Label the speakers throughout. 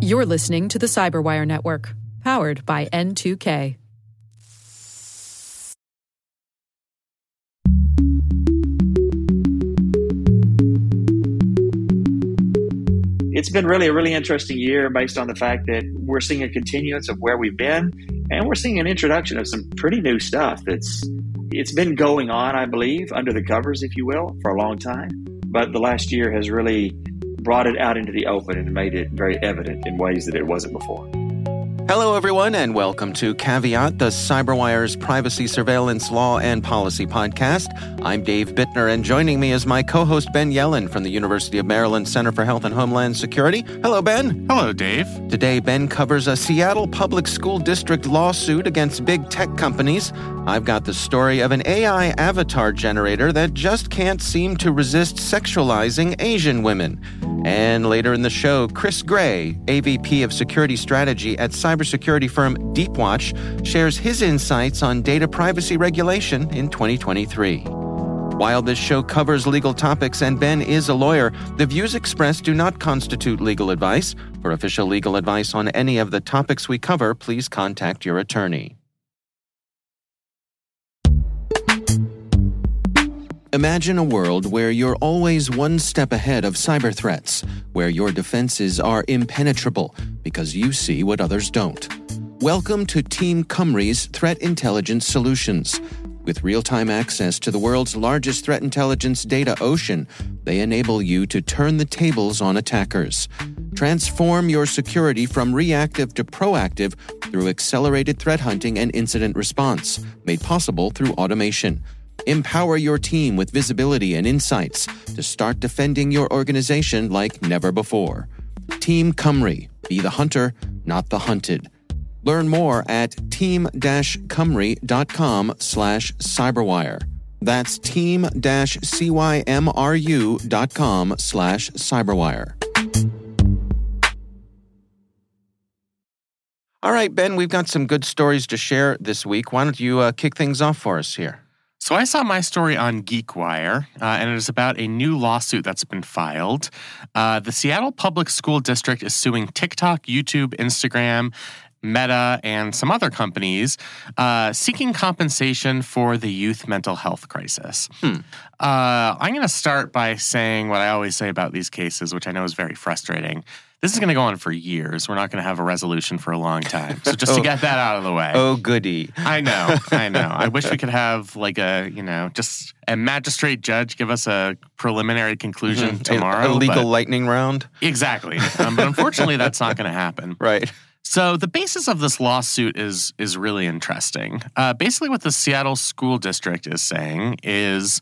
Speaker 1: You're listening to the Cyberwire Network, powered by N2K.
Speaker 2: It's been really a really interesting year based on the fact that we're seeing a continuance of where we've been and we're seeing an introduction of some pretty new stuff that's it's been going on, I believe, under the covers, if you will, for a long time. But the last year has really brought it out into the open and made it very evident in ways that it wasn't before.
Speaker 3: Hello, everyone, and welcome to Caveat, the CyberWire's privacy surveillance law and policy podcast. I'm Dave Bittner, and joining me is my co host Ben Yelin from the University of Maryland Center for Health and Homeland Security. Hello, Ben.
Speaker 4: Hello, Dave.
Speaker 3: Today, Ben covers a Seattle Public School District lawsuit against big tech companies. I've got the story of an AI avatar generator that just can't seem to resist sexualizing Asian women. And later in the show, Chris Gray, AVP of Security Strategy at cybersecurity firm Deepwatch, shares his insights on data privacy regulation in 2023. While this show covers legal topics and Ben is a lawyer, the views expressed do not constitute legal advice. For official legal advice on any of the topics we cover, please contact your attorney. Imagine a world where you're always one step ahead of cyber threats, where your defenses are impenetrable because you see what others don't. Welcome to Team Cymru's Threat Intelligence Solutions. With real time access to the world's largest threat intelligence data ocean, they enable you to turn the tables on attackers. Transform your security from reactive to proactive through accelerated threat hunting and incident response, made possible through automation. Empower your team with visibility and insights to start defending your organization like never before. Team Cymru. Be the hunter, not the hunted. Learn more at team-cymru.com slash cyberwire. That's team-cymru.com slash cyberwire. All right, Ben, we've got some good stories to share this week. Why don't you uh, kick things off for us here?
Speaker 4: So I saw my story on GeekWire, uh, and it is about a new lawsuit that's been filed. Uh, the Seattle Public School District is suing TikTok, YouTube, Instagram, Meta, and some other companies uh, seeking compensation for the youth mental health crisis. Hmm. Uh, I'm going to start by saying what I always say about these cases, which I know is very frustrating. This is going to go on for years. We're not going to have a resolution for a long time. So just oh, to get that out of the way.
Speaker 3: Oh, goody.
Speaker 4: I know. I know. I wish we could have like a, you know, just a magistrate judge give us a preliminary conclusion mm-hmm. tomorrow.
Speaker 3: A, a legal lightning round.
Speaker 4: Exactly. Um, but unfortunately, that's not going to happen.
Speaker 3: Right.
Speaker 4: So the basis of this lawsuit is is really interesting. Uh, basically, what the Seattle School District is saying is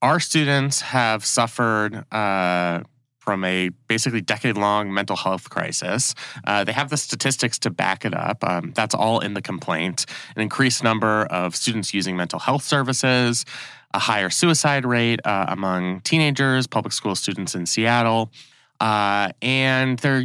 Speaker 4: our students have suffered. Uh, from a basically decade long mental health crisis. Uh, they have the statistics to back it up. Um, that's all in the complaint. An increased number of students using mental health services, a higher suicide rate uh, among teenagers, public school students in Seattle. Uh, and they're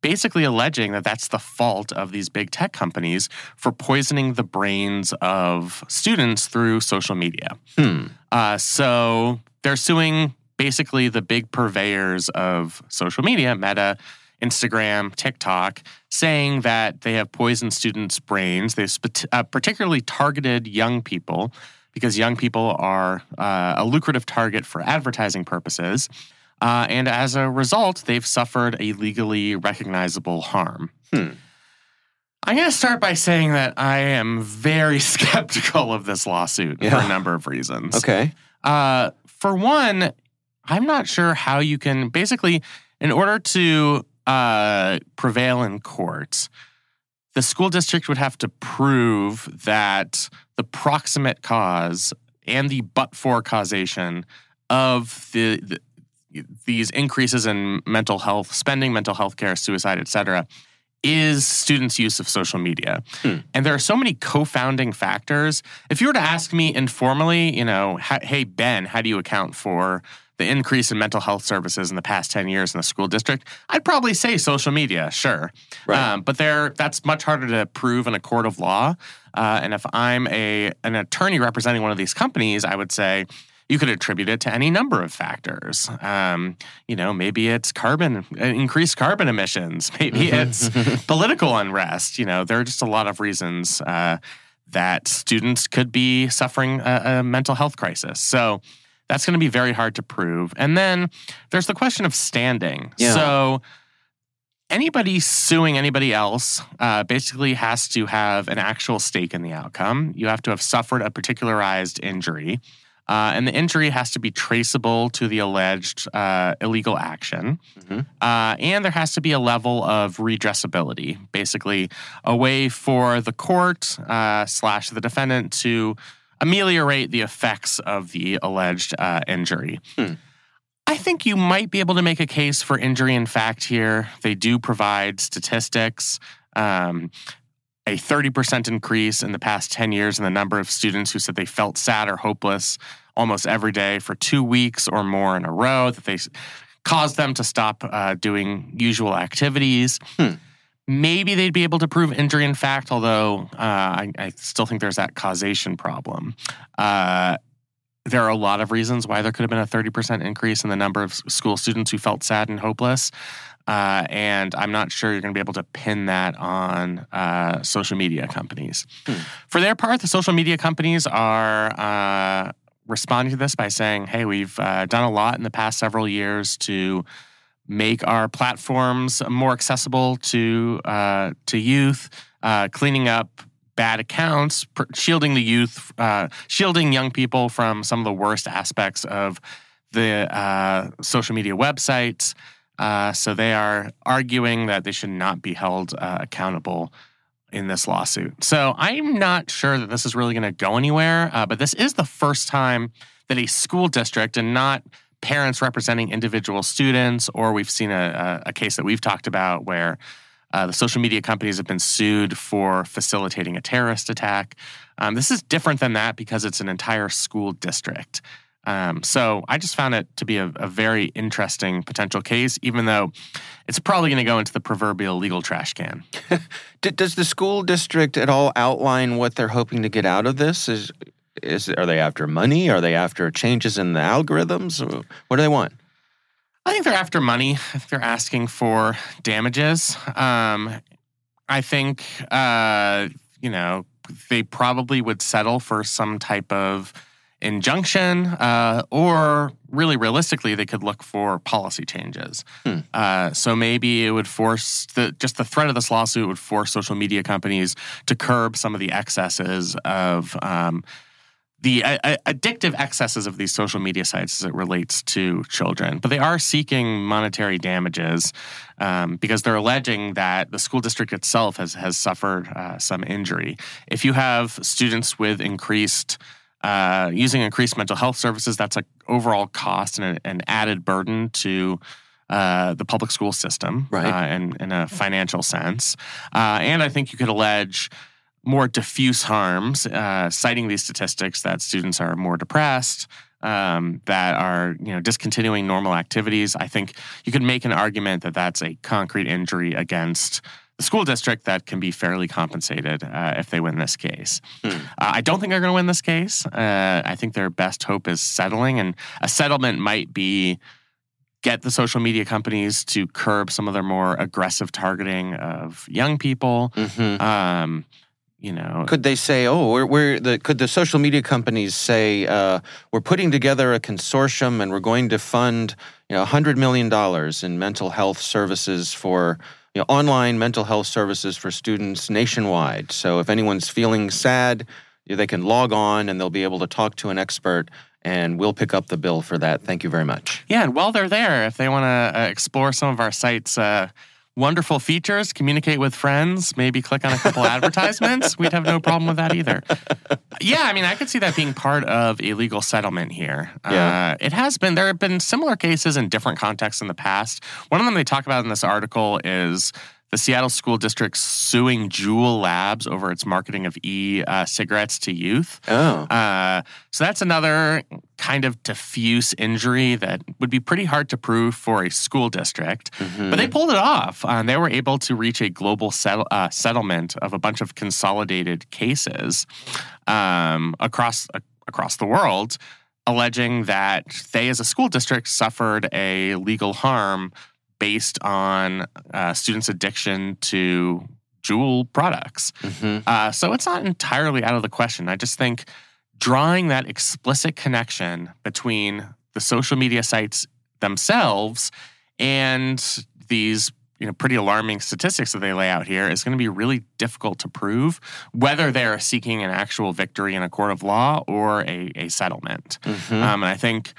Speaker 4: basically alleging that that's the fault of these big tech companies for poisoning the brains of students through social media. Hmm. Uh, so they're suing basically the big purveyors of social media, Meta, Instagram, TikTok, saying that they have poisoned students' brains. They've uh, particularly targeted young people because young people are uh, a lucrative target for advertising purposes. Uh, and as a result, they've suffered a legally recognizable harm. Hmm. I'm going to start by saying that I am very skeptical of this lawsuit yeah. for a number of reasons.
Speaker 3: Okay.
Speaker 4: Uh, for one, I'm not sure how you can basically, in order to uh, prevail in court, the school district would have to prove that the proximate cause and the but for causation of the, the these increases in mental health spending, mental health care, suicide, et cetera, is students' use of social media. Hmm. And there are so many confounding factors. If you were to ask me informally, you know, hey Ben, how do you account for the increase in mental health services in the past 10 years in the school district, I'd probably say social media, sure. Right. Um, but there, that's much harder to prove in a court of law. Uh, and if I'm a an attorney representing one of these companies, I would say, you could attribute it to any number of factors. Um, you know, maybe it's carbon, increased carbon emissions. Maybe it's political unrest. You know, there are just a lot of reasons uh, that students could be suffering a, a mental health crisis. So that's going to be very hard to prove. And then there's the question of standing.
Speaker 3: Yeah.
Speaker 4: So anybody suing anybody else uh, basically has to have an actual stake in the outcome. You have to have suffered a particularized injury. Uh, and the injury has to be traceable to the alleged uh, illegal action.
Speaker 3: Mm-hmm.
Speaker 4: Uh, and there has to be a level of redressability, basically, a way for the court uh, slash the defendant to ameliorate the effects of the alleged uh, injury.
Speaker 3: Hmm.
Speaker 4: I think you might be able to make a case for injury in fact here. They do provide statistics. Um, a 30% increase in the past 10 years in the number of students who said they felt sad or hopeless almost every day for two weeks or more in a row, that they caused them to stop uh, doing usual activities.
Speaker 3: Hmm.
Speaker 4: Maybe they'd be able to prove injury in fact, although uh, I, I, still think there's that causation problem. Uh, there are a lot of reasons why there could have been a 30% increase in the number of school students who felt sad and hopeless. Uh, and I'm not sure you're going to be able to pin that on uh, social media companies.
Speaker 3: Hmm.
Speaker 4: For their part, the social media companies are uh, responding to this by saying, hey, we've uh, done a lot in the past several years to make our platforms more accessible to, uh, to youth, uh, cleaning up bad accounts, shielding the youth, shielding young people from some of the worst aspects of the social media websites. Uh, so they are arguing that they should not be held uh, accountable in this lawsuit. So I'm not sure that this is really going to go anywhere, uh, but this is the first time that a school district and not parents representing individual students, or we've seen a, a case that we've talked about where uh, the social media companies have been sued for facilitating a terrorist attack. Um, this is different than that because it's an entire school district. Um, so I just found it to be a, a very interesting potential case, even though it's probably going to go into the proverbial legal trash can.
Speaker 3: Does the school district at all outline what they're hoping to get out of this? Is is are they after money? Are they after changes in the algorithms? What do they want?
Speaker 4: I think they're after money. If they're asking for damages. Um, I think uh, you know they probably would settle for some type of injunction, uh, or really realistically, they could look for policy changes.
Speaker 3: Hmm.
Speaker 4: Uh, so maybe it would force the just the threat of this lawsuit would force social media companies to curb some of the excesses of. Um, the uh, addictive excesses of these social media sites as it relates to children. But they are seeking monetary damages um, because they're alleging that the school district itself has, has suffered uh, some injury. If you have students with increased uh, using increased mental health services, that's an overall cost and an added burden to uh, the public school system
Speaker 3: right.
Speaker 4: uh, in, in, a financial sense. Uh, and I think you could allege more diffuse harms, uh, citing these statistics that students are more depressed, um, that are you know discontinuing normal activities. I think you could make an argument that that's a concrete injury against the school district that can be fairly compensated uh, if they win this case.
Speaker 3: Hmm.
Speaker 4: Uh, I don't think they're going to win this case. Uh, I think their best hope is settling, and a settlement might be get the social media companies to curb some of their more aggressive targeting of young people.
Speaker 3: Mm-hmm.
Speaker 4: Um, you know,
Speaker 3: could they say, "Oh, we're, we're the"? Could the social media companies say, uh, "We're putting together a consortium and we're going to fund, you know, hundred million dollars in mental health services for." you know, online mental health services for students nationwide. So if anyone's feeling sad, they can log on and they'll be able to talk to an expert and we'll pick up the bill for that. Thank you very much.
Speaker 4: Yeah, and while they're there, if they want to uh, explore some of our sites, uh, wonderful features, communicate with friends, maybe click on a couple advertisements, we'd have no problem with that either. Yeah, I mean, I could see that being part of a legal settlement here.
Speaker 3: Yeah.
Speaker 4: Uh, it has been, there have been similar cases in different contexts in the past. One of them they talk about in this article is the Seattle School District suing Juul Labs over its marketing of e uh, cigarettes to youth.
Speaker 3: Oh.
Speaker 4: Uh, so that's another kind of diffuse injury that would be pretty hard to prove for a school district.
Speaker 3: Mm-hmm.
Speaker 4: But they pulled it off. Uh, they were able to reach a global settle, uh, settlement of a bunch of consolidated cases um, across across the world alleging that they, as a school district, suffered a legal harm based on uh, students' addiction to Juul products.
Speaker 3: Mm-hmm.
Speaker 4: Uh, so it's not entirely out of the question. I just think drawing that explicit connection between the social media sites themselves and these you know pretty alarming statistics that they lay out here is going to be really difficult to prove whether they're seeking an actual victory in a court of law or a, a settlement.
Speaker 3: Mm-hmm.
Speaker 4: Um, and I think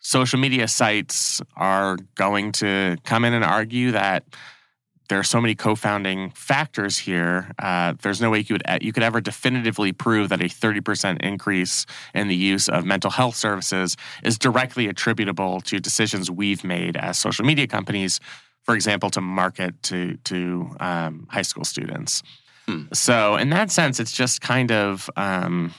Speaker 4: social media sites are going to come in and argue that there are so many confounding factors here. Uh, there's no way you could you could ever definitively prove that a 30% increase in the use of mental health services is directly attributable to decisions we've made as social media companies, for example, to market to to um, high school students.
Speaker 3: Hmm.
Speaker 4: So in that sense, it's just kind of. Um,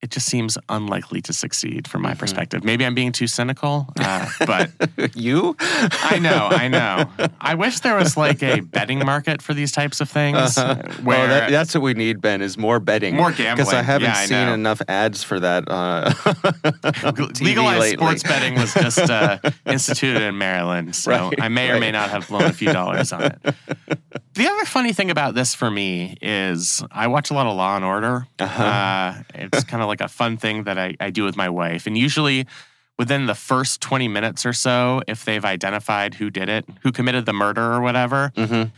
Speaker 4: it just seems unlikely to succeed from my
Speaker 3: Mhm.
Speaker 4: perspective. Maybe I'm being too cynical, uh, but
Speaker 3: you?
Speaker 4: I know, I know. I wish there was like a betting market for these types of things,
Speaker 3: Uh-huh.
Speaker 4: where
Speaker 3: well, that, that's what we need, Ben, is more betting.
Speaker 4: more gambling. Because.
Speaker 3: I haven't
Speaker 4: yeah, I
Speaker 3: seen
Speaker 4: know.
Speaker 3: enough ads for that uh,
Speaker 4: Legalized
Speaker 3: lately.
Speaker 4: sports betting was just uh, instituted in Maryland, so
Speaker 3: Right,
Speaker 4: I may or may not have blown a few dollars on it. The other funny thing about this for me is I watch a lot of Law and Order.
Speaker 3: Uh-huh.
Speaker 4: Uh, it's kind of like a fun thing that I, I do with my wife, and usually within the first 20 minutes or so, if they've identified who did it, who committed the murder or whatever,
Speaker 3: Mhm.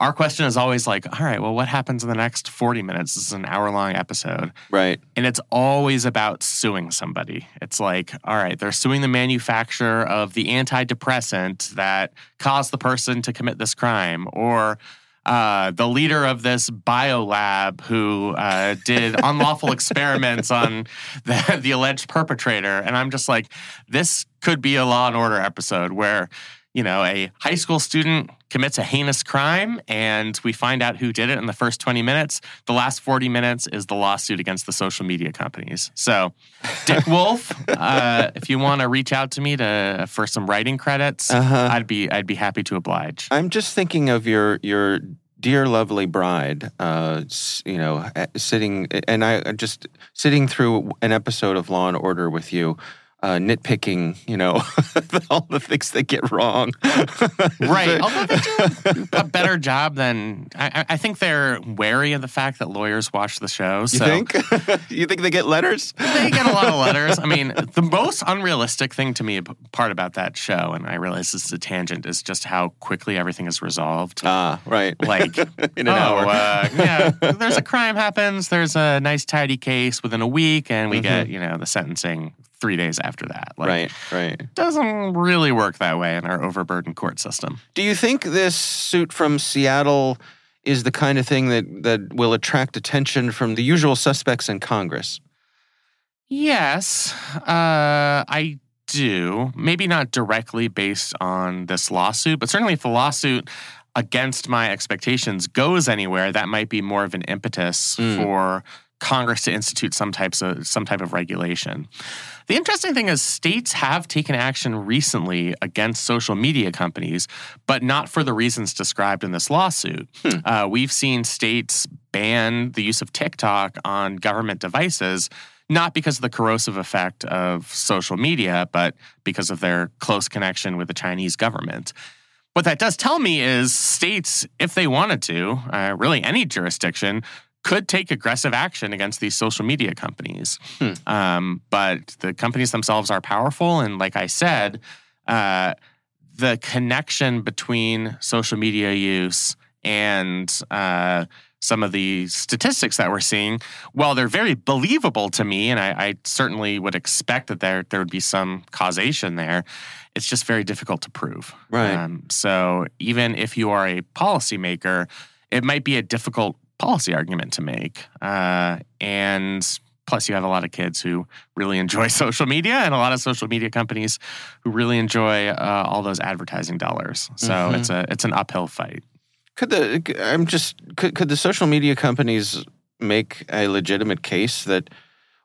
Speaker 4: our question is always like, all right, well, what happens in the next 40 minutes? This is an hour long episode.
Speaker 3: Right.
Speaker 4: And it's always about suing somebody. It's like, all right, they're suing the manufacturer of the antidepressant that caused the person to commit this crime, or uh, the leader of this biolab who uh, did unlawful experiments on the, the alleged perpetrator. And I'm just like, this could be a Law and Order episode where, you know, a high school student commits a heinous crime and we find out who did it in the first 20 minutes. The last 40 minutes is the lawsuit against the social media companies. So, Dick Wolf, uh, if you want to reach out to me to for some writing credits,
Speaker 3: Uh-huh.
Speaker 4: I'd be I'd be happy to oblige.
Speaker 3: I'm just thinking of your your dear lovely bride, uh, you know, uh, sitting and I just sitting through an episode of Law and Order with you. Uh, nitpicking, you know, all the things they get wrong.
Speaker 4: Right. Although they do a better job than I, I- I think they're wary of the fact that lawyers watch the show.
Speaker 3: You
Speaker 4: so
Speaker 3: think? you think they get letters?
Speaker 4: they get a lot of letters. I mean, the most unrealistic thing to me p- part about that show, and I realize this is a tangent, is just how quickly everything is resolved.
Speaker 3: Ah, right.
Speaker 4: Like,
Speaker 3: in an
Speaker 4: oh,
Speaker 3: hour.
Speaker 4: uh, yeah, there's a crime happens. There's a nice tidy case within a week, and we get you know the sentencing three days after that. Like,
Speaker 3: right, right.
Speaker 4: Doesn't really work that way in our overburdened court system.
Speaker 3: Do you think this suit from Seattle is the kind of thing that, that will attract attention from the usual suspects in Congress?
Speaker 4: Yes, uh, I do. Maybe not directly based on this lawsuit, but certainly if the lawsuit against my expectations goes anywhere, that might be more of an impetus
Speaker 3: Mm.
Speaker 4: for Congress to institute some types of some type of regulation. The interesting thing is states have taken action recently against social media companies, but not for the reasons described in this lawsuit.
Speaker 3: Hmm.
Speaker 4: Uh, we've seen states ban the use of TikTok on government devices not because of the corrosive effect of social media, but because of their close connection with the Chinese government. What that does tell me is states, if they wanted to, uh, really any jurisdiction, could take aggressive action against these social media companies.
Speaker 3: Hmm.
Speaker 4: Um, but the companies themselves are powerful. And like I said, uh, the connection between social media use and uh, some of the statistics that we're seeing, while they're very believable to me, and I, I certainly would expect that there there would be some causation there, it's just very difficult to prove.
Speaker 3: Right.
Speaker 4: Um, so even if you are a policymaker, it might be a difficult policy argument to make. Uh, and plus, you have a lot of kids who really enjoy social media, and a lot of social media companies who really enjoy uh, all those advertising dollars. So
Speaker 3: Mhm.
Speaker 4: it's a it's an uphill fight.
Speaker 3: Could the I'm just could could the social media companies make a legitimate case that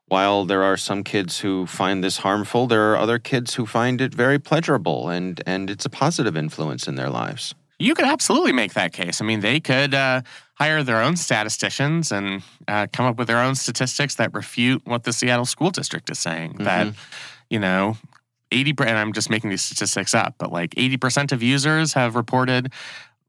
Speaker 3: while there are some kids who find this harmful, there are other kids who find it very pleasurable and and it's a positive influence in their lives.
Speaker 4: You could absolutely make that case. I mean, they could uh, hire their own statisticians and uh, come up with their own statistics that refute what the Seattle School District is saying. Mm-hmm. That, you know, 80 and I'm just making these statistics up, but like 80% of users have reported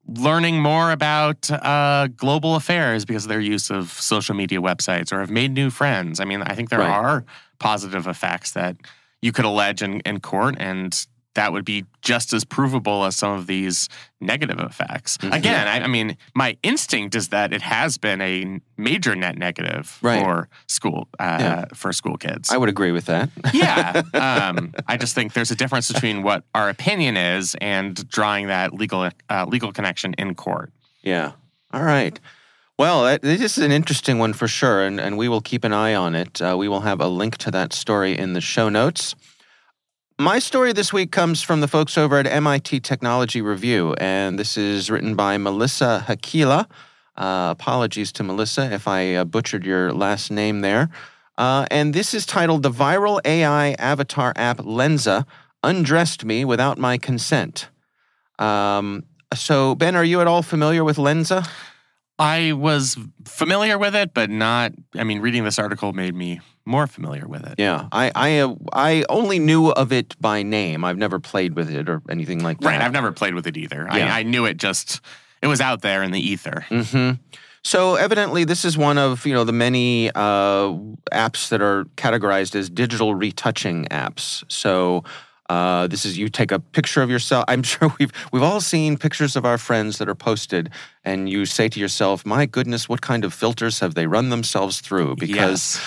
Speaker 4: learning more about uh, global affairs because of their use of social media websites or have made new friends. I mean, I think there right. are positive effects that you could allege in, in court, and that would be just as provable as some of these negative effects. Mm-hmm. Again, I, I, mean, my instinct is that it has been a major net negative right. for school uh, yeah. for school kids.
Speaker 3: I would agree with that.
Speaker 4: yeah, um, I just think there's a difference between what our opinion is and drawing that legal uh, legal connection in court.
Speaker 3: Yeah. All right. Well, this is an interesting one for sure, and, and we will keep an eye on it. Uh, we will have a link to that story in the show notes. My story this week comes from the folks over at MIT Technology Review, and this is written by Melissa Heikkilä. Uh, apologies to Melissa if I uh, butchered your last name there. Uh, and this is titled The Viral AI Avatar App Lensa Undressed Me Without My Consent. Um, so, Ben, are you at all familiar with Lensa?
Speaker 4: I was familiar with it, but not. I mean, reading this article made me more familiar with it.
Speaker 3: Yeah, I I uh, I only knew of it by name. I've never played with it or anything like that.
Speaker 4: Right, I've never played with it either. Yeah. I, I knew it just it was out there in the ether.
Speaker 3: Mm-hmm. So evidently, this is one of you know the many uh, apps that are categorized as digital retouching apps. So uh, this is you take a picture of yourself. I'm sure we've we've all seen pictures of our friends that are posted, and you say to yourself, "My goodness, what kind of filters have they run themselves through?" Because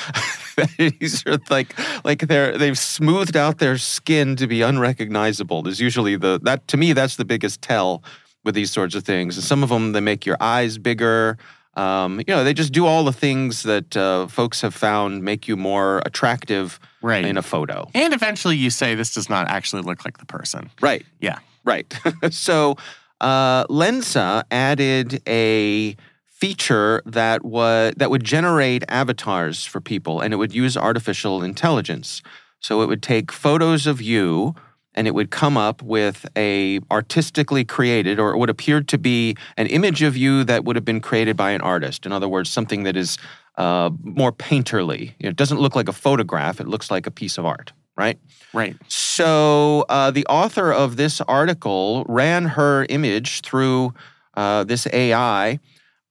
Speaker 3: yes. these are like like they're they've smoothed out their skin to be unrecognizable. There's usually the that to me that's the biggest tell with these sorts of things. And some of them they make your eyes bigger. Um, you know, they just do all the things that uh, folks have found make you more attractive right. in a photo.
Speaker 4: And eventually you say, this does not actually look like the person.
Speaker 3: Right.
Speaker 4: Yeah.
Speaker 3: Right. so uh, Lensa added a feature that was that would generate avatars for people and it would use artificial intelligence. So it would take photos of you and it would come up with a artistically created or what appeared to be an image of you that would have been created by an artist in other words something that is uh, more painterly. It doesn't look like a photograph it looks like a piece of art right?
Speaker 4: Right.
Speaker 3: So uh, the author of this article ran her image through uh, this ai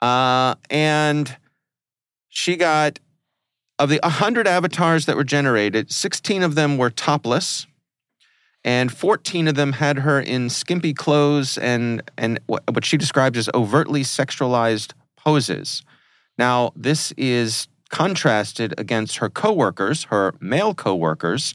Speaker 3: uh, and she got of the 100 avatars that were generated 16 of them were topless and 14 of them had her in skimpy clothes and, and what she describes as overtly sexualized poses. Now, this is contrasted against her coworkers, her male coworkers,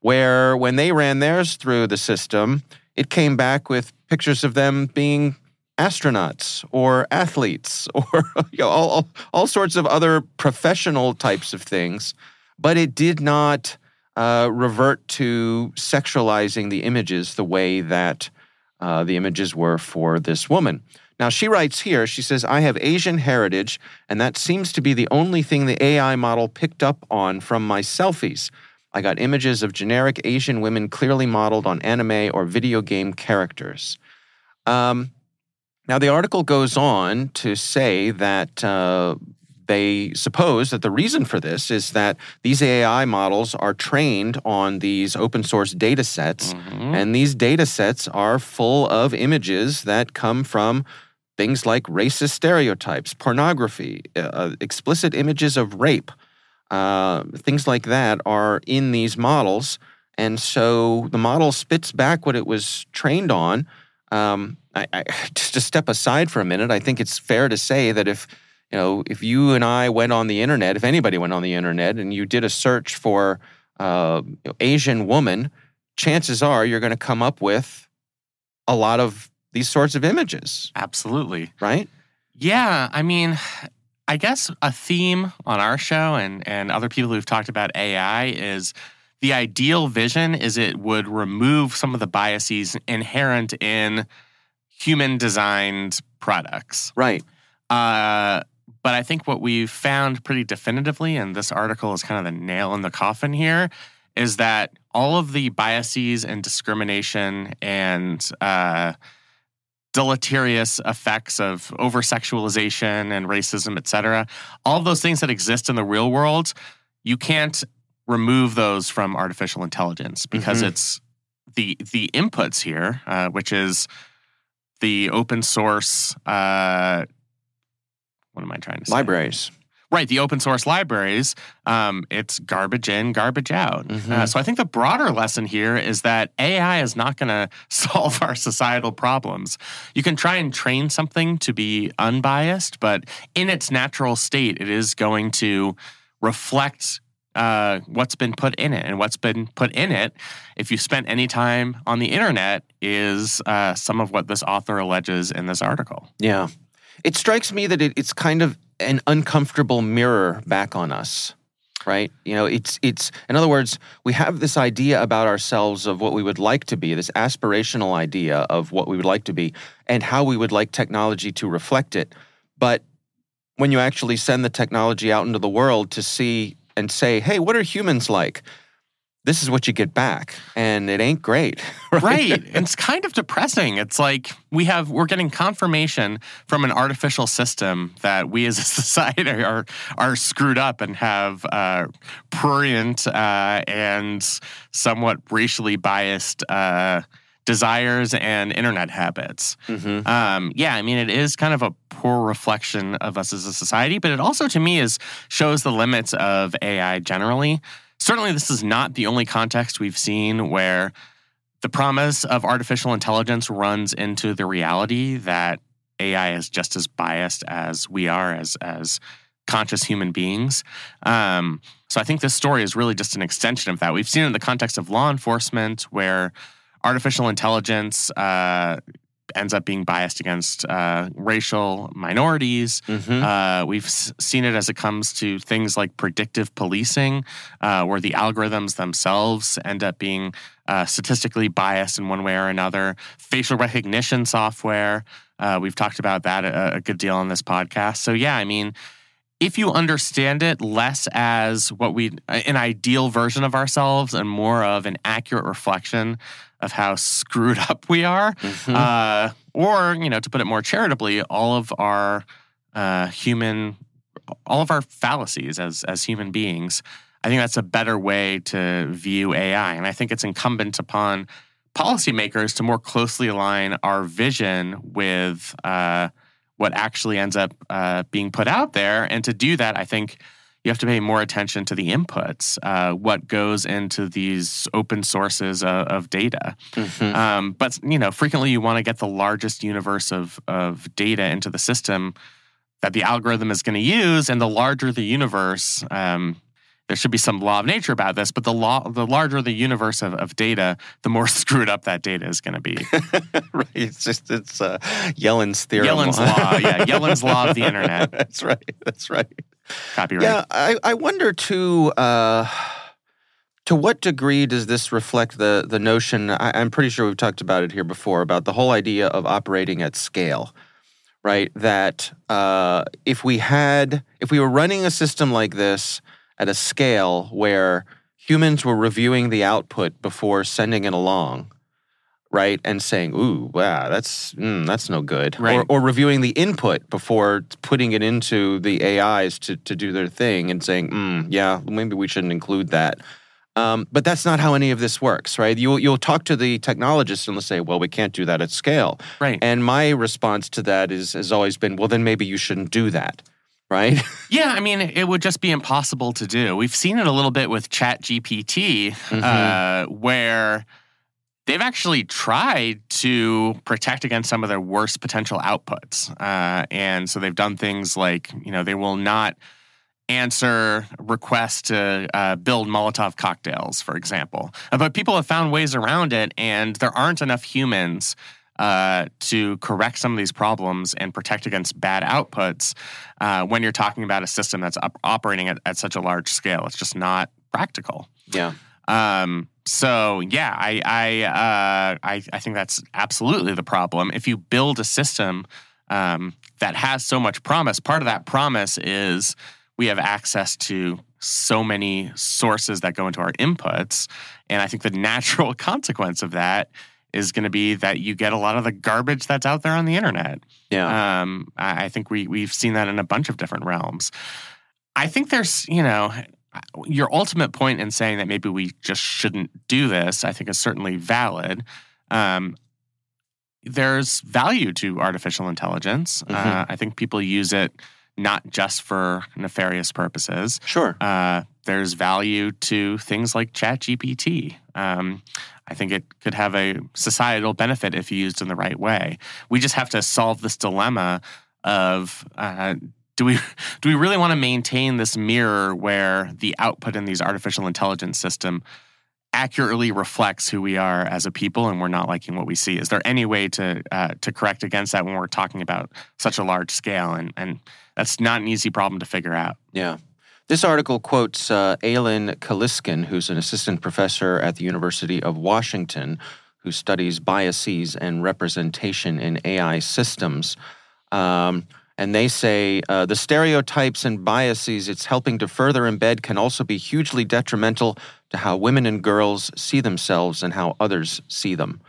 Speaker 3: where when they ran theirs through the system, it came back with pictures of them being astronauts or athletes or you know, all, all sorts of other professional types of things. But it did not uh, revert to sexualizing the images the way that uh, the images were for this woman. Now, she writes here, she says, I have Asian heritage, and that seems to be the only thing the AI model picked up on from my selfies. I got images of generic Asian women clearly modeled on anime or video game characters. Um, now, the article goes on to say that uh, they suppose that the reason for this is that these AI models are trained on these open source data sets, mm-hmm. and these data sets are full of images that come from things like racist stereotypes, pornography, uh, uh explicit images of rape. Uh, things like that are in these models. And so the model spits back what it was trained on. Um, I, I, just to step aside for a minute, I think it's fair to say that if you know, if you and I went on the internet, if anybody went on the internet and you did a search for uh, Asian woman, chances are you're going to come up with a lot of these sorts of images.
Speaker 4: Absolutely.
Speaker 3: Right?
Speaker 4: Yeah. I mean, I guess a theme on our show and, and other people who've talked about AI is the ideal vision is it would remove some of the biases inherent in human designed products.
Speaker 3: Right.
Speaker 4: Uh, but I think what we've found pretty definitively, and this article is kind of the nail in the coffin here, is that all of the biases and discrimination and uh, deleterious effects of over sexualization and racism, et cetera, all those things that exist in the real world, you can't remove those from artificial intelligence because
Speaker 3: Mhm.
Speaker 4: it's the the inputs here, uh, which is the open source. Uh, what am I trying to say?
Speaker 3: Libraries.
Speaker 4: Right, the open source libraries, um, it's garbage in, garbage out.
Speaker 3: Mhm.
Speaker 4: Uh, so I think the broader lesson here is that AI is not going to solve our societal problems. You can try and train something to be unbiased, but in its natural state, it is going to reflect uh, what's been put in it. And what's been put in it, if you spent any time on the internet, is uh, some of what this author alleges in this article.
Speaker 3: Yeah. It strikes me that it, it's kind of an uncomfortable mirror back on us. Right? You know, it's it's in other words, we have this idea about ourselves of what we would like to be, this aspirational idea of what we would like to be and how we would like technology to reflect it. But when you actually send the technology out into the world to see and say, "Hey, what are humans like?" This is what you get back, and it ain't great.
Speaker 4: right it's kind of depressing it's like we have we're getting confirmation from an artificial system that we as a society are are screwed up and have uh, prurient uh, and somewhat racially biased uh, desires and internet habits
Speaker 3: Mhm.
Speaker 4: um, yeah, I mean, it is kind of a poor reflection of us as a society, but it also, to me, is shows the limits of AI generally. Certainly, this is not the only context we've seen where the promise of artificial intelligence runs into the reality that AI is just as biased as we are as as conscious human beings. Um, so I think this story is really just an extension of that. We've seen it in the context of law enforcement where artificial intelligence uh, ends up being biased against uh, racial minorities.
Speaker 3: Mhm.
Speaker 4: Uh, we've s- seen it as it comes to things like predictive policing, uh, where the algorithms themselves end up being uh, statistically biased in one way or another. Facial recognition software, uh, we've talked about that a, a good deal on this podcast. So, yeah, I mean, if you understand it less as what we an ideal version of ourselves and more of an accurate reflection of how screwed up we are
Speaker 3: Mhm.
Speaker 4: uh, or you know to put it more charitably all of our uh, human all of our fallacies as as human beings i think that's a better way to view ai and i think it's incumbent upon policymakers to more closely align our vision with uh, what actually ends up uh, being put out there and to do that i think you have to pay more attention to the inputs, uh, what goes into these open sources of, of data.
Speaker 3: Mhm.
Speaker 4: Um, but you know, frequently you want to get the largest universe of of data into the system that the algorithm is going to use, and the larger the universe. Um, there should be some law of nature about this, but the law, the larger the universe of, of data, the more screwed up that data is going to be.
Speaker 3: right. It's just it's uh, Yelin's theorem.
Speaker 4: Yelin's law, yeah, Yelin's law of the internet.
Speaker 3: That's right. That's right.
Speaker 4: Copyright.
Speaker 3: Yeah, I, I wonder too. Uh, to what degree does this reflect the the notion? I, I'm pretty sure we've talked about it here before about the whole idea of operating at scale, right? That uh, if we had, if we were running a system like this at a scale where humans were reviewing the output before sending it along, right, and saying, "Ooh, wow, that's mm, that's no good,"
Speaker 4: Right.
Speaker 3: or, or reviewing the input before putting it into the AIs to to do their thing and saying, mm, "Yeah, maybe we shouldn't include that." Um, but that's not how any of this works, right? You'll you'll talk to the technologists and they'll say, "Well, we can't do that at scale."
Speaker 4: right.
Speaker 3: And my response to that is has always been, "Well, then maybe you shouldn't do that." Right?
Speaker 4: Yeah, I mean, it would just be impossible to do. We've seen it a little bit with Chat GPT,
Speaker 3: Mm-hmm.
Speaker 4: uh, where they've actually tried to protect against some of their worst potential outputs. Uh, and so they've done things like, you know, they will not answer requests to uh, build Molotov cocktails, for example. But people have found ways around it, and there aren't enough humans uh, to correct some of these problems and protect against bad outputs uh, when you're talking about a system that's op- operating at, at such a large scale. It's just not practical.
Speaker 3: yeah.
Speaker 4: Um, so yeah, I I, uh, I I think that's absolutely the problem. If you build a system um, that has so much promise, part of that promise is we have access to so many sources that go into our inputs, and I think the natural consequence of that is going to be that you get a lot of the garbage that's out there on the internet.
Speaker 3: Yeah.
Speaker 4: Um, I, I think we we've seen that in a bunch of different realms. I think there's, you know, your ultimate point in saying that maybe we just shouldn't do this, I think is certainly valid. Um, there's value to artificial intelligence.
Speaker 3: Mhm.
Speaker 4: Uh, I think people use it not just for nefarious purposes.
Speaker 3: Sure.
Speaker 4: Uh, there's value to things like ChatGPT. Um, I think it could have a societal benefit if used in the right way. We just have to solve this dilemma of uh, do we do we really want to maintain this mirror where the output in these artificial intelligence system accurately reflects who we are as a people and we're not liking what we see is there any way to uh, to correct against that when we're talking about such a large scale and and that's not an easy problem to figure out
Speaker 3: Yeah. This article quotes uh, Aylin Caliskan, who's an assistant professor at the University of Washington, who studies biases and representation in AI systems. Um, and they say uh, the stereotypes and biases it's helping to further embed can also be hugely detrimental to how women and girls see themselves and how others see them.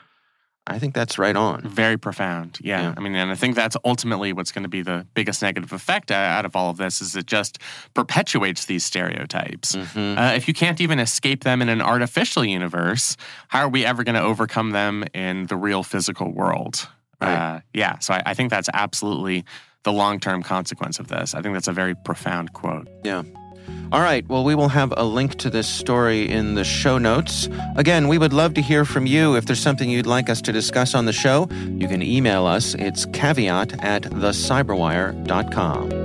Speaker 3: I think that's right on.
Speaker 4: very profound yeah.
Speaker 3: Yeah.
Speaker 4: i mean and i think that's ultimately what's going to be the biggest negative effect out of all of this is it just perpetuates these stereotypes
Speaker 3: Mhm.
Speaker 4: Uh, if you can't even escape them in an artificial universe, how are we ever going to overcome them in the real physical world?
Speaker 3: Right.
Speaker 4: Uh, yeah, so I, I think that's absolutely the long term consequence of this. I think that's a very profound quote.
Speaker 3: Yeah. All right. Well, we will have a link to this story in the show notes. Again, we would love to hear from you. If there's something you'd like us to discuss on the show, you can email us. It's caveat at thecyberwire.com.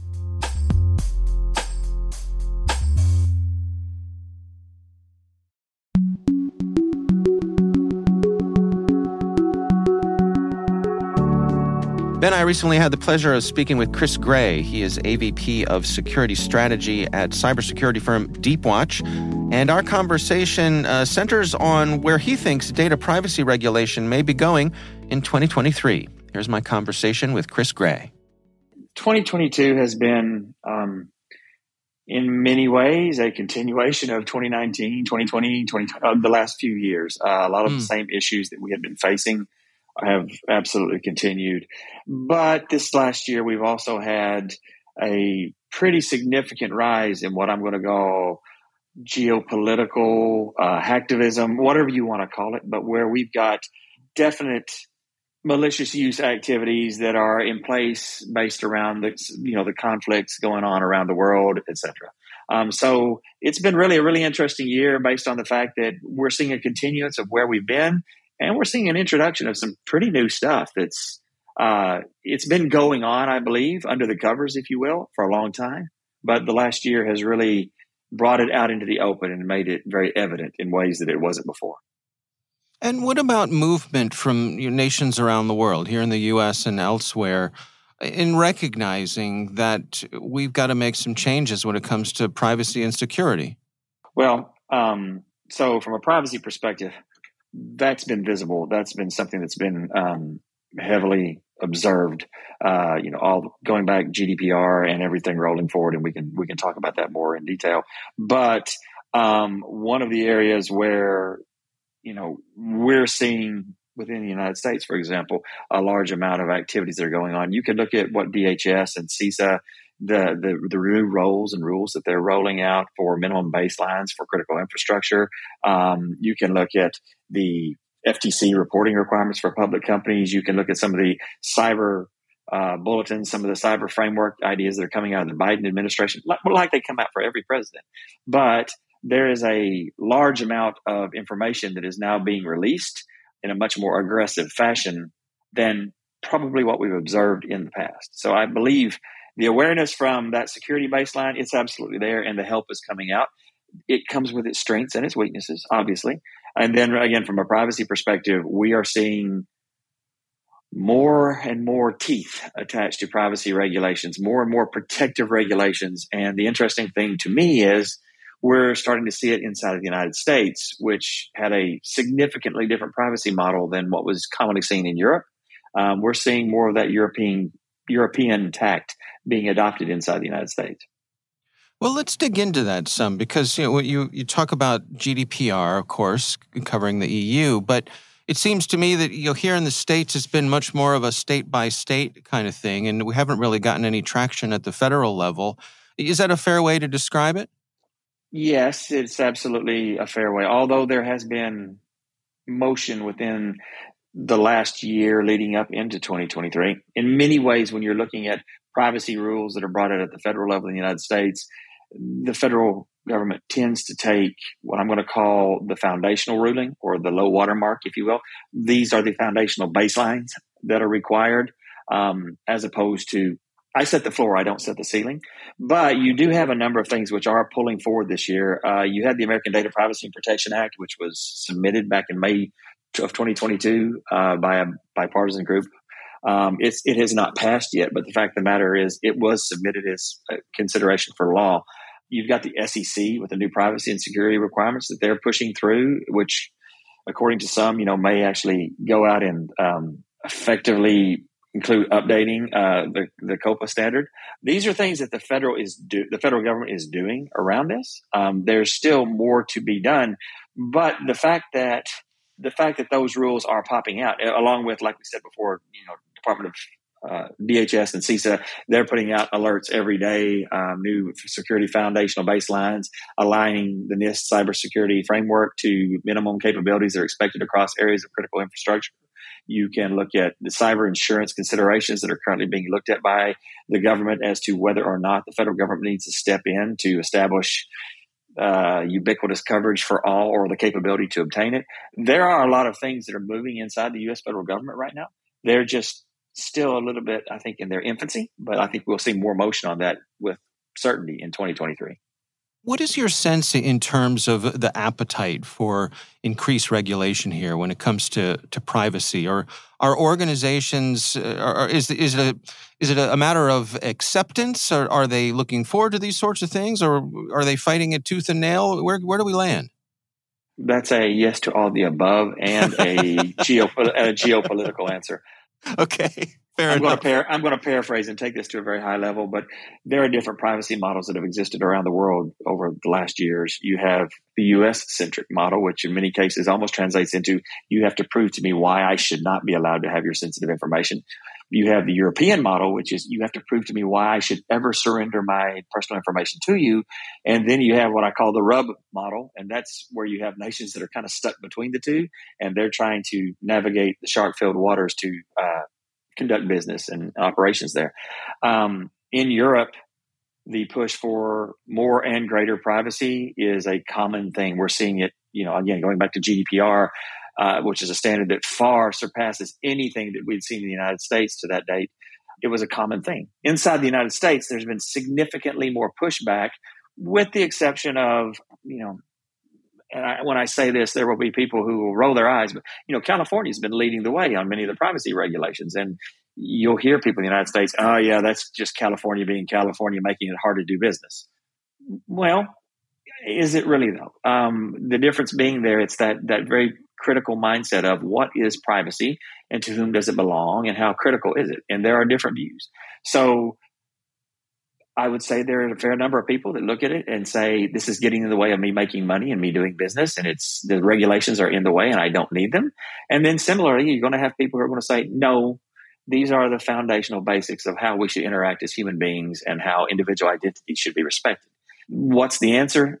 Speaker 3: Ben, I recently had the pleasure of speaking with Chris Gray. He is AVP of Security Strategy at cybersecurity firm Deepwatch. And our conversation uh, centers on where he thinks data privacy regulation may be going in 2023. Here's my conversation with Chris Gray.
Speaker 2: 2022 has been, um, in many ways, a continuation of 2019, 2020, 20, uh, the last few years. Uh, a lot of
Speaker 3: Hmm.
Speaker 2: the same issues that we had been facing have absolutely continued. But this last year, we've also had a pretty significant rise in what I'm going to call geopolitical uh, hacktivism, whatever you want to call it, but where we've got definite malicious use activities that are in place based around the you know the conflicts going on around the world, etc. Um, so it's been really a really interesting year based on the fact that we're seeing a continuance of where we've been, and we're seeing an introduction of some pretty new stuff that's uh, it's been going on, I believe, under the covers, if you will, for a long time. But the last year has really brought it out into the open and made it very evident in ways that it wasn't before.
Speaker 3: And what about movement from nations around the world, here in the US and elsewhere, in recognizing that we've got to make some changes when it comes to privacy and security?
Speaker 2: Well, um, so from a privacy perspective, that's been visible. That's been something that's been um, heavily observed. Uh, you know, all going back GDPR and everything rolling forward, and we can we can talk about that more in detail. But um, one of the areas where you know we're seeing within the United States, for example, a large amount of activities that are going on. You can look at what DHS and CISA the, the the new roles and rules that they're rolling out for minimum baselines for critical infrastructure. Um, you can look at the FTC reporting requirements for public companies. You can look at some of the cyber uh, bulletins, some of the cyber framework ideas that are coming out of the Biden administration, like, like they come out for every president. But there is a large amount of information that is now being released in a much more aggressive fashion than probably what we've observed in the past. So I believe the awareness from that security baseline, it's absolutely there, and the help is coming out. It comes with its strengths and its weaknesses, obviously. And then again, from a privacy perspective, we are seeing more and more teeth attached to privacy regulations, more and more protective regulations. And the interesting thing to me is we're starting to see it inside of the United States, which had a significantly different privacy model than what was commonly seen in Europe. Um, we're seeing more of that European European tact being adopted inside the United States.
Speaker 3: Well, let's dig into that some because you know you you talk about GDPR, of course, covering the EU, but it seems to me that you know here in the states it's been much more of a state by state kind of thing, and we haven't really gotten any traction at the federal level. Is that a fair way to describe it?
Speaker 2: Yes, it's absolutely a fair way. Although there has been motion within the last year leading up into 2023. In many ways, when you're looking at privacy rules that are brought out at the federal level in the United States, the federal government tends to take what I'm going to call the foundational ruling or the low water mark, if you will. These are the foundational baselines that are required, um, as opposed to I set the floor, I don't set the ceiling. But you do have a number of things which are pulling forward this year. Uh, you had the American Data Privacy and Protection Act, which was submitted back in May of 2022 uh, by a bipartisan group. Um, it's it has not passed yet, but the fact of the matter is, it was submitted as consideration for law. You've got the SEC with the new privacy and security requirements that they're pushing through, which, according to some, you know, may actually go out and um, effectively include updating uh, the the COPPA standard. These are things that the federal is do the federal government is doing around this. Um, there's still more to be done, but the fact that the fact that those rules are popping out, along with, like we said before, you know, Department of uh, DHS and CISA, they're putting out alerts every day, um, new security foundational baselines, aligning the NIST cybersecurity framework to minimum capabilities that are expected across areas of critical infrastructure. You can look at the cyber insurance considerations that are currently being looked at by the government as to whether or not the federal government needs to step in to establish uh, ubiquitous coverage for all or the capability to obtain it. There are a lot of things that are moving inside the U.S. federal government right now. They're just still a little bit, I think, in their infancy, but I think we'll see more motion on that with certainty in 2023.
Speaker 3: What is your sense in terms of the appetite for increased regulation here when it comes to, to privacy? Or are organizations, uh, or is, is it, a, is it a matter of acceptance? Or are they looking forward to these sorts of things? Or are they fighting it tooth and nail? Where, where do we land?
Speaker 2: That's a yes to all the above and a, geop- a geopolitical answer.
Speaker 3: Okay. Fair
Speaker 2: I'm
Speaker 3: enough.
Speaker 2: Going par- I'm going to paraphrase and take this to a very high level, but there are different privacy models that have existed around the world over the last years. You have the US centric model, which in many cases almost translates into you have to prove to me why I should not be allowed to have your sensitive information. You have the European model, which is you have to prove to me why I should ever surrender my personal information to you. And then you have what I call the rub model. And that's where you have nations that are kind of stuck between the two and they're trying to navigate the shark filled waters to uh, conduct business and operations there. Um, in Europe, the push for more and greater privacy is a common thing. We're seeing it, you know, again, going back to GDPR, uh, which is a standard that far surpasses anything that we'd seen in the United States to that date. It was a common thing. Inside the United States, there's been significantly more pushback, with the exception of, you know, and I, when I say this, there will be people who will roll their eyes, but you know, California's been leading the way on many of the privacy regulations, and you'll hear people in the United States, "Oh, yeah, that's just California being California, making it hard to do business." Well, is it really though? Um, the difference being there, it's that that very critical mindset of what is privacy and to whom does it belong and how critical is it, and there are different views. So I would say there are a fair number of people that look at it and say this is getting in the way of me making money and me doing business, and it's the regulations are in the way, and I don't need them. And then similarly, you're going to have people who are going to say, no, these are the foundational basics of how we should interact as human beings and how individual identity should be respected. What's the answer?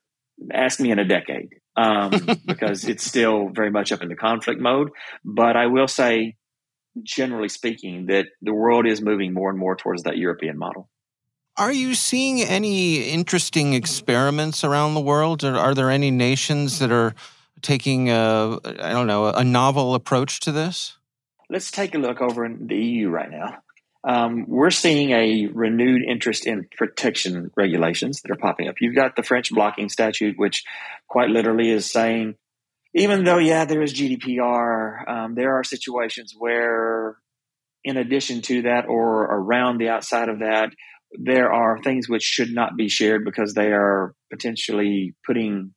Speaker 2: Ask me in a decade, um, because it's still very much up in the conflict mode. But I will say generally speaking, that the world is moving more and more towards that European model.
Speaker 3: Are you seeing any interesting experiments around the world? Or are there any nations that are taking a, I don't know, a novel approach to this?
Speaker 2: Let's take a look over in the EU right now. Um, we're seeing a renewed interest in protection regulations that are popping up. You've got the French blocking statute, which quite literally is saying, even though, yeah, there is GDPR, um, there are situations where, in addition to that or around the outside of that, there are things which should not be shared because they are potentially putting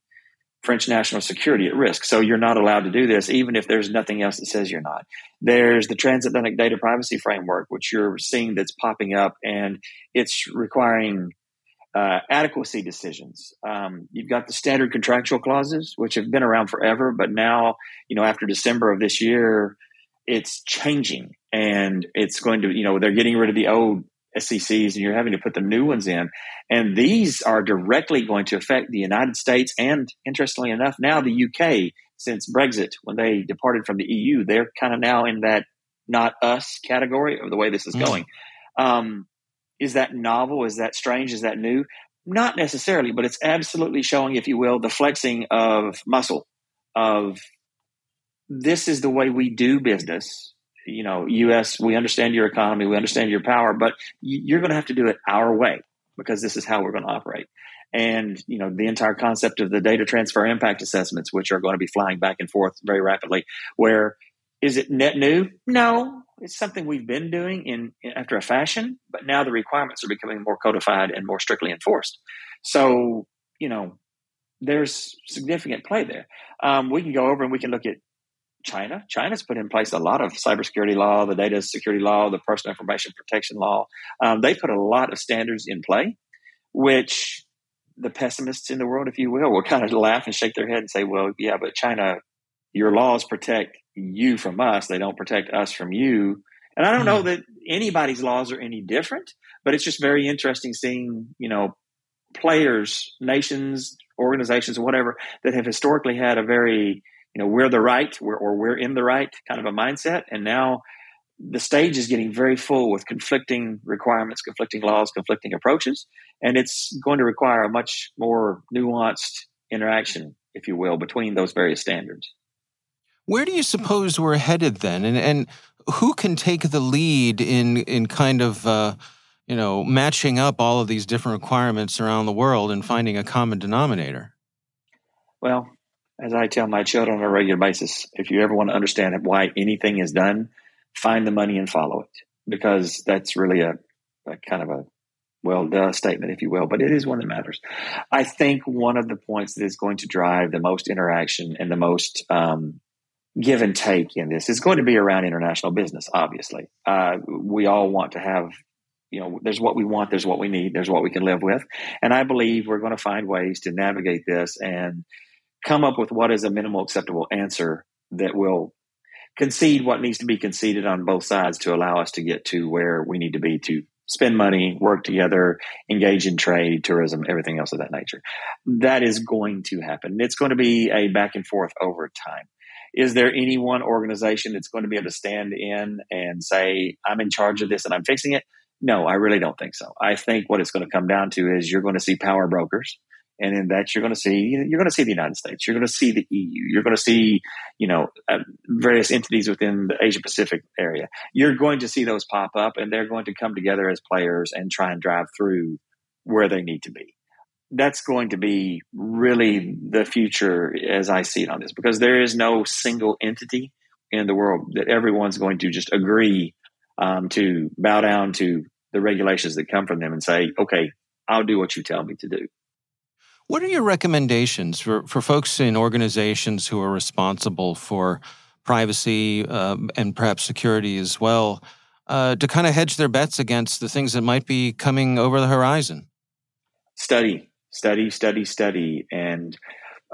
Speaker 2: French national security at risk. So you're not allowed to do this, even if there's nothing else that says you're not. There's the transatlantic data privacy framework, which you're seeing that's popping up, and it's requiring uh, adequacy decisions. Um, you've got the standard contractual clauses, which have been around forever, but now, you know, after December of this year, it's changing, and it's going to, you know, they're getting rid of the old SCCs and you're having to put the new ones in. And these are directly going to affect the United States and, interestingly enough, now the UK, since Brexit, when they departed from the EU, they're kind of now in that not us category of the way this is mm. going. Um, is that novel? Is that strange? Is that new? Not necessarily, but it's absolutely showing, if you will, the flexing of muscle of this is the way we do business you know, U.S. We understand your economy, we understand your power, but you're going to have to do it our way because this is how we're going to operate. And you know, the entire concept of the data transfer impact assessments, which are going to be flying back and forth very rapidly. Where is it net new? No, it's something we've been doing in, in after a fashion, but now the requirements are becoming more codified and more strictly enforced. So you know, there's significant play there. Um, we can go over and we can look at China. China's put in place a lot of cybersecurity law, the data security law, the personal information protection law. Um, they put a lot of standards in play, which the pessimists in the world, if you will, will kind of laugh and shake their head and say, well, yeah, but China, your laws protect you from us. They don't protect us from you. And I don't know hmm. that anybody's laws are any different, but it's just very interesting seeing, you know, players, nations, organizations, whatever, that have historically had a very you know we're the right we're, or we're in the right kind of a mindset. And now the stage is getting very full with conflicting requirements conflicting laws conflicting approaches. And it's going to require a much more nuanced interaction if you will between those various standards.
Speaker 3: Where do you suppose we're headed then? And and who can take the lead in in kind of uh, you know matching up all of these different requirements around the world and finding a common denominator?
Speaker 2: Well as I tell my children on a regular basis, if you ever want to understand why anything is done, find the money and follow it, because that's really a, a kind of a well duh statement, if you will, but it is one that matters. I think one of the points that is going to drive the most interaction and the most um, give and take in this is going to be around international business. Obviously, uh, we all want to have you know, there's what we want, there's what we need, there's what we can live with. And I believe we're going to find ways to navigate this and come up with what is a minimal acceptable answer that will concede what needs to be conceded on both sides to allow us to get to where we need to be to spend money, work together, engage in trade, tourism, everything else of that nature. That is going to happen. It's going to be a back and forth over time. Is there any one organization that's going to be able to stand in and say, I'm in charge of this and I'm fixing it? No, I really don't think so. I think what it's going to come down to is you're going to see power brokers and in that you're going to see you're going to see the United States, you're going to see the EU, you're going to see you know uh, various entities within the Asia Pacific area. You're going to see those pop up, and they're going to come together as players and try and drive through where they need to be. That's going to be really the future as I see it on this, because there is no single entity in the world that everyone's going to just agree um, to bow down to the regulations that come from them and say, okay, I'll do what you tell me to do.
Speaker 3: What are your recommendations for, for folks in organizations who are responsible for privacy uh, and perhaps security as well uh, to kind of hedge their bets against the things that might be coming over the horizon?
Speaker 2: Study, study, study, study, and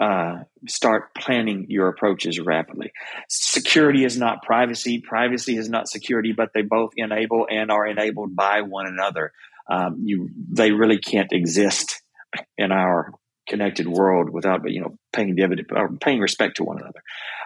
Speaker 2: uh, start planning your approaches rapidly. Security is not privacy. Privacy is not security, but they both enable and are enabled by one another. Um, you, they really can't exist in our connected world without you know paying dividend or paying respect to one another.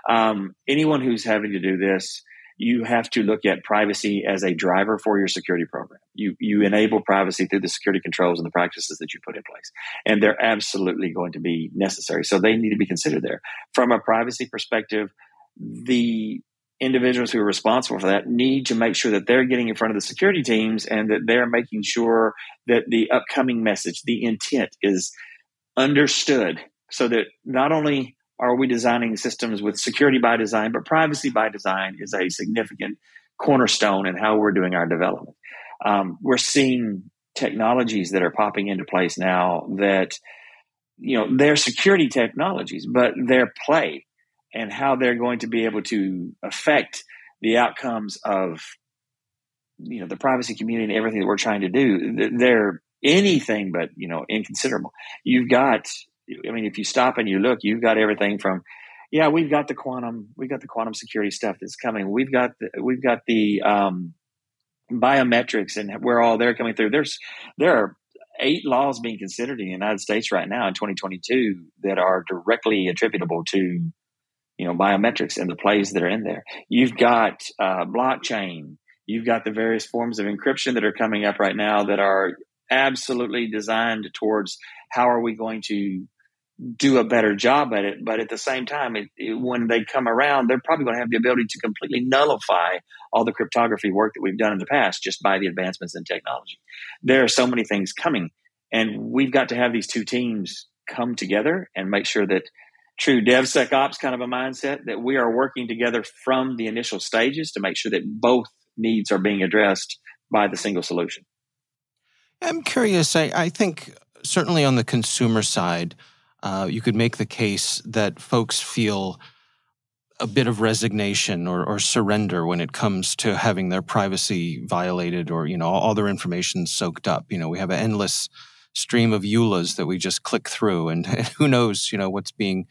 Speaker 2: Um, anyone who's having to do this you have to look at privacy as a driver for your security program. You you enable privacy through the security controls and the practices that you put in place, and they're absolutely going to be necessary. So they need to be considered there. From a privacy perspective, the individuals who are responsible for that need to make sure that they're getting in front of the security teams and that they're making sure that the upcoming message, the intent, is understood, so that not only are we designing systems with security by design, but privacy by design is a significant cornerstone in how we're doing our development. Um, we're seeing technologies that are popping into place now that, you know, they're security technologies, but their play and how they're going to be able to affect the outcomes of, you know, the privacy community and everything that we're trying to do. They're anything but, you know, inconsiderable. You've got I mean, if you stop and you look, you've got everything from, yeah, we've got the quantum, we've got the quantum security stuff that's coming. We've got the, we've got the um, biometrics and where all they're coming through. There's there are eight laws being considered in the United States right now in 2022 that are directly attributable to you know biometrics and the plays that are in there. You've got uh, blockchain. You've got the various forms of encryption that are coming up right now that are absolutely designed towards how are we going to do a better job at it. But at the same time, it, it, when they come around, they're probably going to have the ability to completely nullify all the cryptography work that we've done in the past just by the advancements in technology. There are so many things coming, and we've got to have these two teams come together and make sure that true DevSecOps kind of a mindset that we are working together from the initial stages to make sure that both needs are being addressed by the single solution.
Speaker 3: I'm curious. I, I think certainly on the consumer side, uh, you could make the case that folks feel a bit of resignation or, or, surrender when it comes to having their privacy violated or you know all their information soaked up. You know, we have an endless stream of EULAs that we just click through, and, and who knows, you know, what's being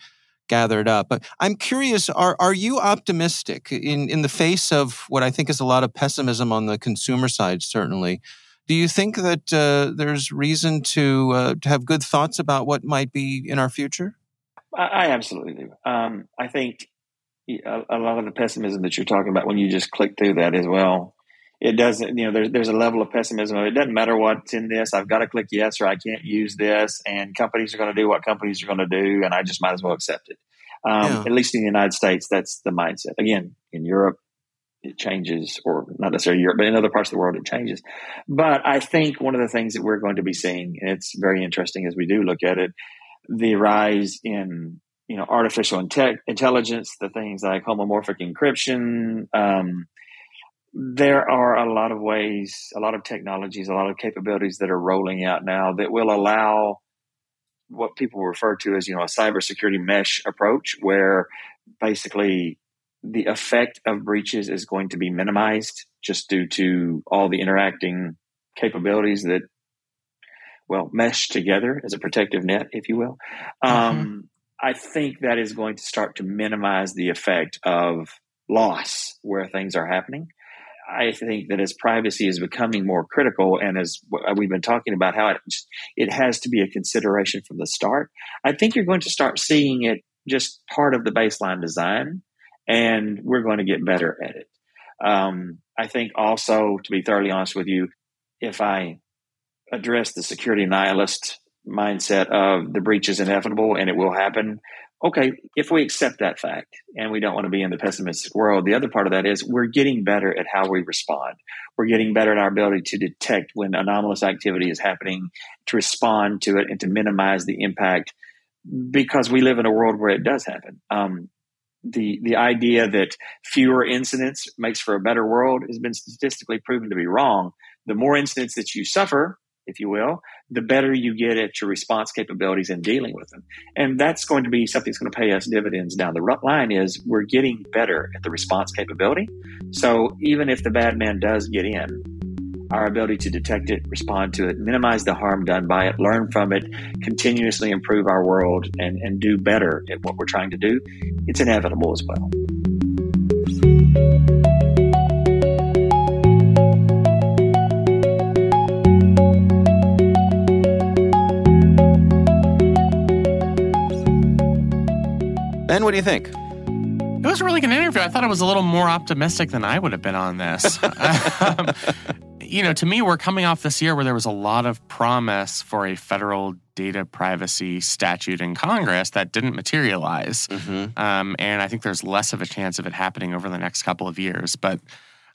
Speaker 3: gathered up. But I'm curious: are are you optimistic in in the face of what I think is a lot of pessimism on the consumer side? Certainly, do you think that uh, there's reason to uh, to have good thoughts about what might be in our future?
Speaker 2: I, I absolutely do. Um, I think a, a, lot of the pessimism that you're talking about when you just click through that as well, it doesn't. You know, there's there's a level of pessimism. It doesn't matter what's in this. I've got to click yes or I can't use this, and companies are going to do what companies are going to do, and I just might as well accept it. Um, yeah. At least in the United States, that's the mindset. Again, in Europe, it changes, or not necessarily Europe, but in other parts of the world, it changes. But I think one of the things that we're going to be seeing, and it's very interesting as we do look at it, the rise in you know artificial inte- intelligence, the things like homomorphic encryption. Um, there are a lot of ways, a lot of technologies, a lot of capabilities that are rolling out now that will allow what people refer to as you know a cybersecurity mesh approach, where basically the effect of breaches is going to be minimized just due to all the interacting capabilities that well mesh together as a protective net if you will. Mm-hmm. um, i think that is going to start to minimize the effect of loss where things are happening. I think that as privacy is becoming more critical and as we've been talking about how it, it has to be a consideration from the start i think you're going to start seeing it just part of the baseline design and we're going to get better at it. Um, I think also, to be thoroughly honest with you, if I address the security nihilist mindset of the breach is inevitable and it will happen, okay, if we accept that fact and we don't want to be in the pessimistic world, the other part of that is we're getting better at how we respond. We're getting better at our ability to detect when anomalous activity is happening, to respond to it, and to minimize the impact because we live in a world where it does happen. Um, the the idea that fewer incidents makes for a better world has been statistically proven to be wrong. The more incidents that you suffer, if you will, the better you get at your response capabilities in dealing with them. And that's going to be something that's going to pay us dividends down the line is we're getting better at the response capability. So even if the bad man does get in, our ability to detect it, respond to it, minimize the harm done by it, learn from it, continuously improve our world, and, and do better at what we're trying to do, it's inevitable as well.
Speaker 3: Ben, what do you think?
Speaker 4: It was a really good interview. I thought it was a little more optimistic than I would have been on this. um, you know, to me, we're coming off this year where there was a lot of promise for a federal data privacy statute in Congress that didn't materialize. Mm-hmm. Um, and I think there's less of a chance of it happening over the next couple of years. But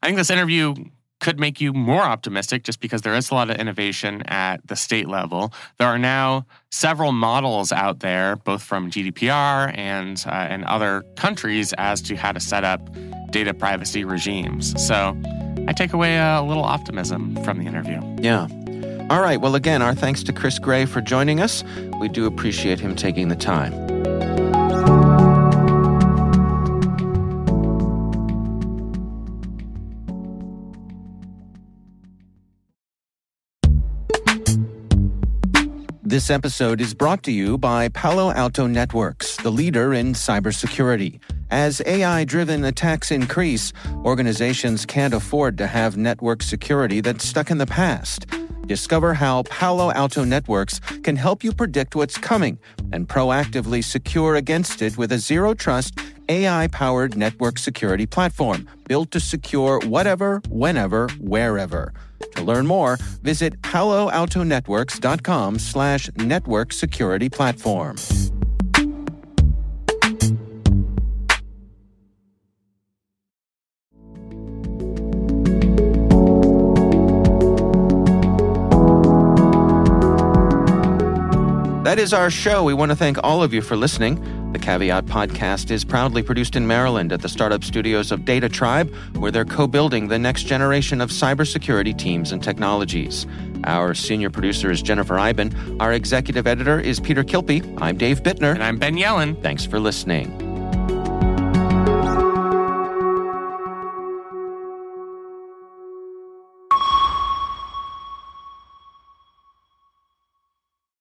Speaker 4: I think this interview could make you more optimistic just because there is a lot of innovation at the state level. There are now several models out there, both from GDPR and uh, and other countries, as to how to set up data privacy regimes. So I take away a little optimism from the interview.
Speaker 3: Yeah. All right. Well, again, our thanks to Chris Gray for joining us. We do appreciate him taking the time. This episode is brought to you by Palo Alto Networks, the leader in cybersecurity. As AI driven attacks increase, organizations can't afford to have network security that's stuck in the past. Discover how Palo Alto Networks can help you predict what's coming and proactively secure against it with a zero trust AI powered network security platform built to secure whatever, whenever, wherever. To learn more, visit paloaltonetworks.com slash network security platform. That is our show. We want to thank all of you for listening. The Caveat podcast is proudly produced in Maryland at the startup studios of DataTribe, where they're co building the next generation of cybersecurity teams and technologies. Our senior producer is Jennifer Eiben. Our executive editor is Peter Kilpe. I'm Dave Bittner.
Speaker 4: And I'm Ben Yelin.
Speaker 3: Thanks for listening.